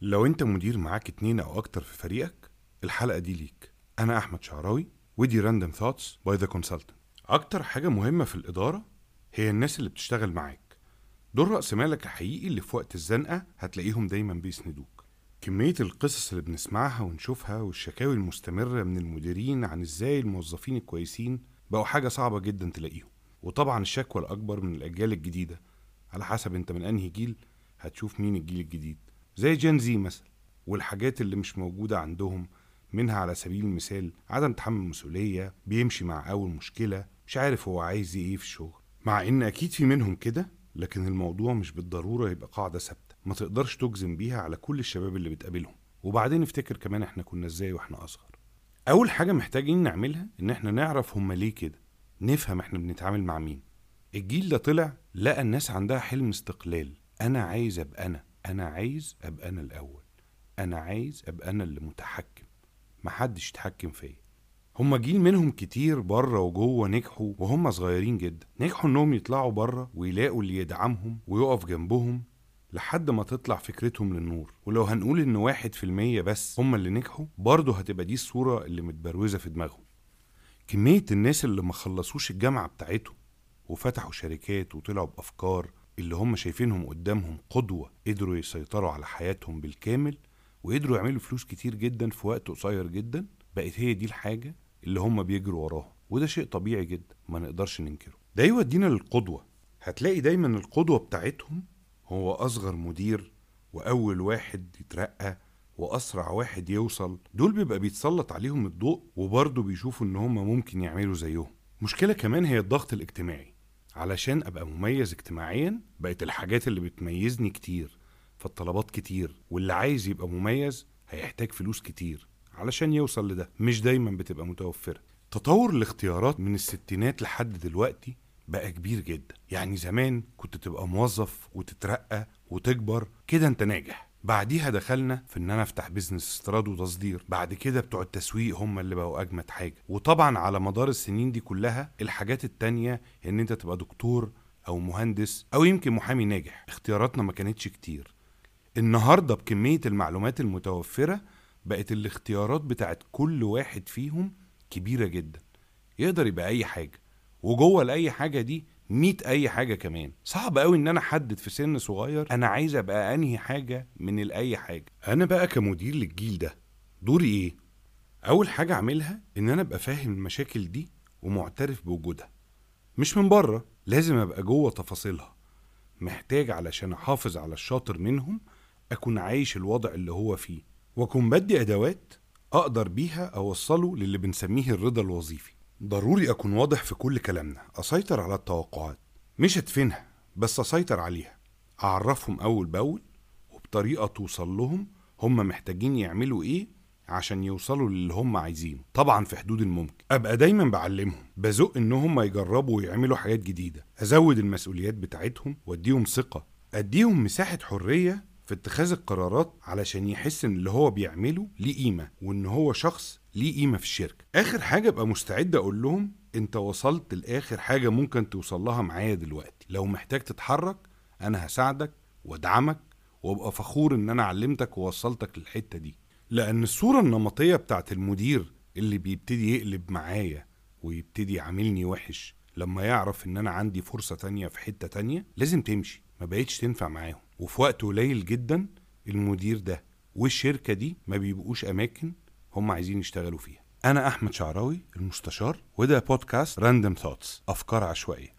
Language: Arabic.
لو انت مدير معاك اتنين أو أكتر في فريقك الحلقة دي ليك. أنا أحمد شعراوي ودي Random Thoughts by the Consultant أكتر حاجة مهمة في الإدارة هي الناس اللي بتشتغل معاك. دول رأس مالك الحقيقي اللي في وقت الزنقة هتلاقيهم دايما بيسندوك. كمية القصص اللي بنسمعها ونشوفها والشكاوي المستمرة من المديرين عن إزاي الموظفين الكويسين بقوا حاجة صعبة جدا تلاقيهم. وطبعا الشكوى الأكبر من الأجيال الجديدة. على حسب انت من أنهي جيل هتشوف مين الجيل الجديد. زي جين زي مثلا والحاجات اللي مش موجودة عندهم منها على سبيل المثال عدم تحمل مسؤولية بيمشي مع أول مشكلة مش عارف هو عايز إيه في الشغل. مع إن أكيد في منهم كده لكن الموضوع مش بالضرورة يبقى قاعدة ثابتة. ما تقدرش تجزم بيها على كل الشباب اللي بتقابلهم. وبعدين افتكر كمان إحنا كنا إزاي وإحنا أصغر. أول حاجة محتاجين نعملها إن إحنا نعرف هما ليه كده. نفهم إحنا بنتعامل مع مين. الجيل ده طلع لقى الناس عندها حلم استقلال. أنا عايز أبقى أنا. أنا عايز أبقى أنا الأول. أنا عايز أبقى أنا اللي متحكم. محدش يتحكم فيا. هما جيل منهم كتير بره وجوه نجحوا وهم صغيرين جدا. نجحوا إنهم يطلعوا بره ويلاقوا اللي يدعمهم ويقف جنبهم لحد ما تطلع فكرتهم للنور. ولو هنقول إن واحد في المية بس هما اللي نجحوا برضه هتبقى دي الصورة اللي متبروزة في دماغهم. كمية الناس اللي ما خلصوش الجامعة بتاعتهم وفتحوا شركات وطلعوا بأفكار اللي هم شايفينهم قدامهم قدوة قدروا يسيطروا على حياتهم بالكامل وقدروا يعملوا فلوس كتير جدا في وقت قصير جدا بقت هي دي الحاجة اللي هم بيجروا وراها وده شيء طبيعي جدا ما نقدرش ننكره. ده يودينا للقدوة. هتلاقي دايما القدوة بتاعتهم هو أصغر مدير وأول واحد يترقى وأسرع واحد يوصل. دول بيبقى بيتسلط عليهم الضوء وبرضه بيشوفوا إن هم ممكن يعملوا زيهم. مشكلة كمان هي الضغط الاجتماعي. علشان أبقى مميز اجتماعيا بقت الحاجات اللي بتميزني كتير فالطلبات كتير واللي عايز يبقى مميز هيحتاج فلوس كتير علشان يوصل لده مش دايما بتبقى متوفرة. تطور الاختيارات من الستينات لحد دلوقتي بقى كبير جدا. يعني زمان كنت تبقى موظف وتترقى وتكبر كده أنت ناجح. بعديها دخلنا في إن أنا أفتح بيزنس استيراد وتصدير. بعد كده بتوع التسويق هم اللي بقوا أجمد حاجة. وطبعا على مدار السنين دي كلها الحاجات التانية إن أنت تبقى دكتور أو مهندس أو يمكن محامي ناجح اختياراتنا ما كانتش كتير. النهارده بكمية المعلومات المتوفرة بقت الاختيارات بتاعت كل واحد فيهم كبيرة جدا. يقدر يبقى أي حاجة. وجوه لأي حاجة دي ميت أي حاجة كمان. صعب قوي إن أنا أحدد في سن صغير أنا عايز أبقى أنهي حاجة من الاي حاجة. أنا بقى كمدير للجيل ده دوري إيه؟ أول حاجة أعملها إن أنا أبقى فاهم المشاكل دي ومعترف بوجودها. مش من بره لازم أبقى جوه تفاصيلها. محتاج علشان أحافظ على الشاطر منهم أكون عايش الوضع اللي هو فيه. وأكون بدي أدوات أقدر بيها أوصله للي بنسميه الرضا الوظيفي. ضروري أكون واضح في كل كلامنا. أسيطر على التوقعات. مش ادفنها بس أسيطر عليها. أعرفهم أول بأول وبطريقة توصل لهم هم محتاجين يعملوا إيه عشان يوصلوا للي هم عايزينه. طبعا في حدود الممكن. أبقى دايما بعلمهم. بزق إن هم يجربوا ويعملوا حاجات جديدة. أزود المسؤوليات بتاعتهم وأديهم ثقة. أديهم مساحة حرية في اتخاذ القرارات علشان يحس إن اللي هو بيعمله ليه قيمة وإن هو شخص ليه قيمة في الشركة. آخر حاجة أبقى مستعد أقول لهم أنت وصلت لآخر حاجة ممكن توصل لها معايا دلوقتي. لو محتاج تتحرك أنا هساعدك وأدعمك وأبقى فخور إن أنا علمتك ووصلتك للحتة دي. لأن الصورة النمطية بتاعت المدير اللي بيبتدي يقلب معايا ويبتدي يعاملني وحش لما يعرف إن أنا عندي فرصة تانية في حتة تانية لازم تمشي. ما بقتش تنفع معاهم. وفي وقت قليل جدا المدير ده والشركة دي ما بيبقوش أماكن هم عايزين يشتغلوا فيها. أنا أحمد شعراوي المستشار وده بودكاست Random Thoughts أفكار عشوائية.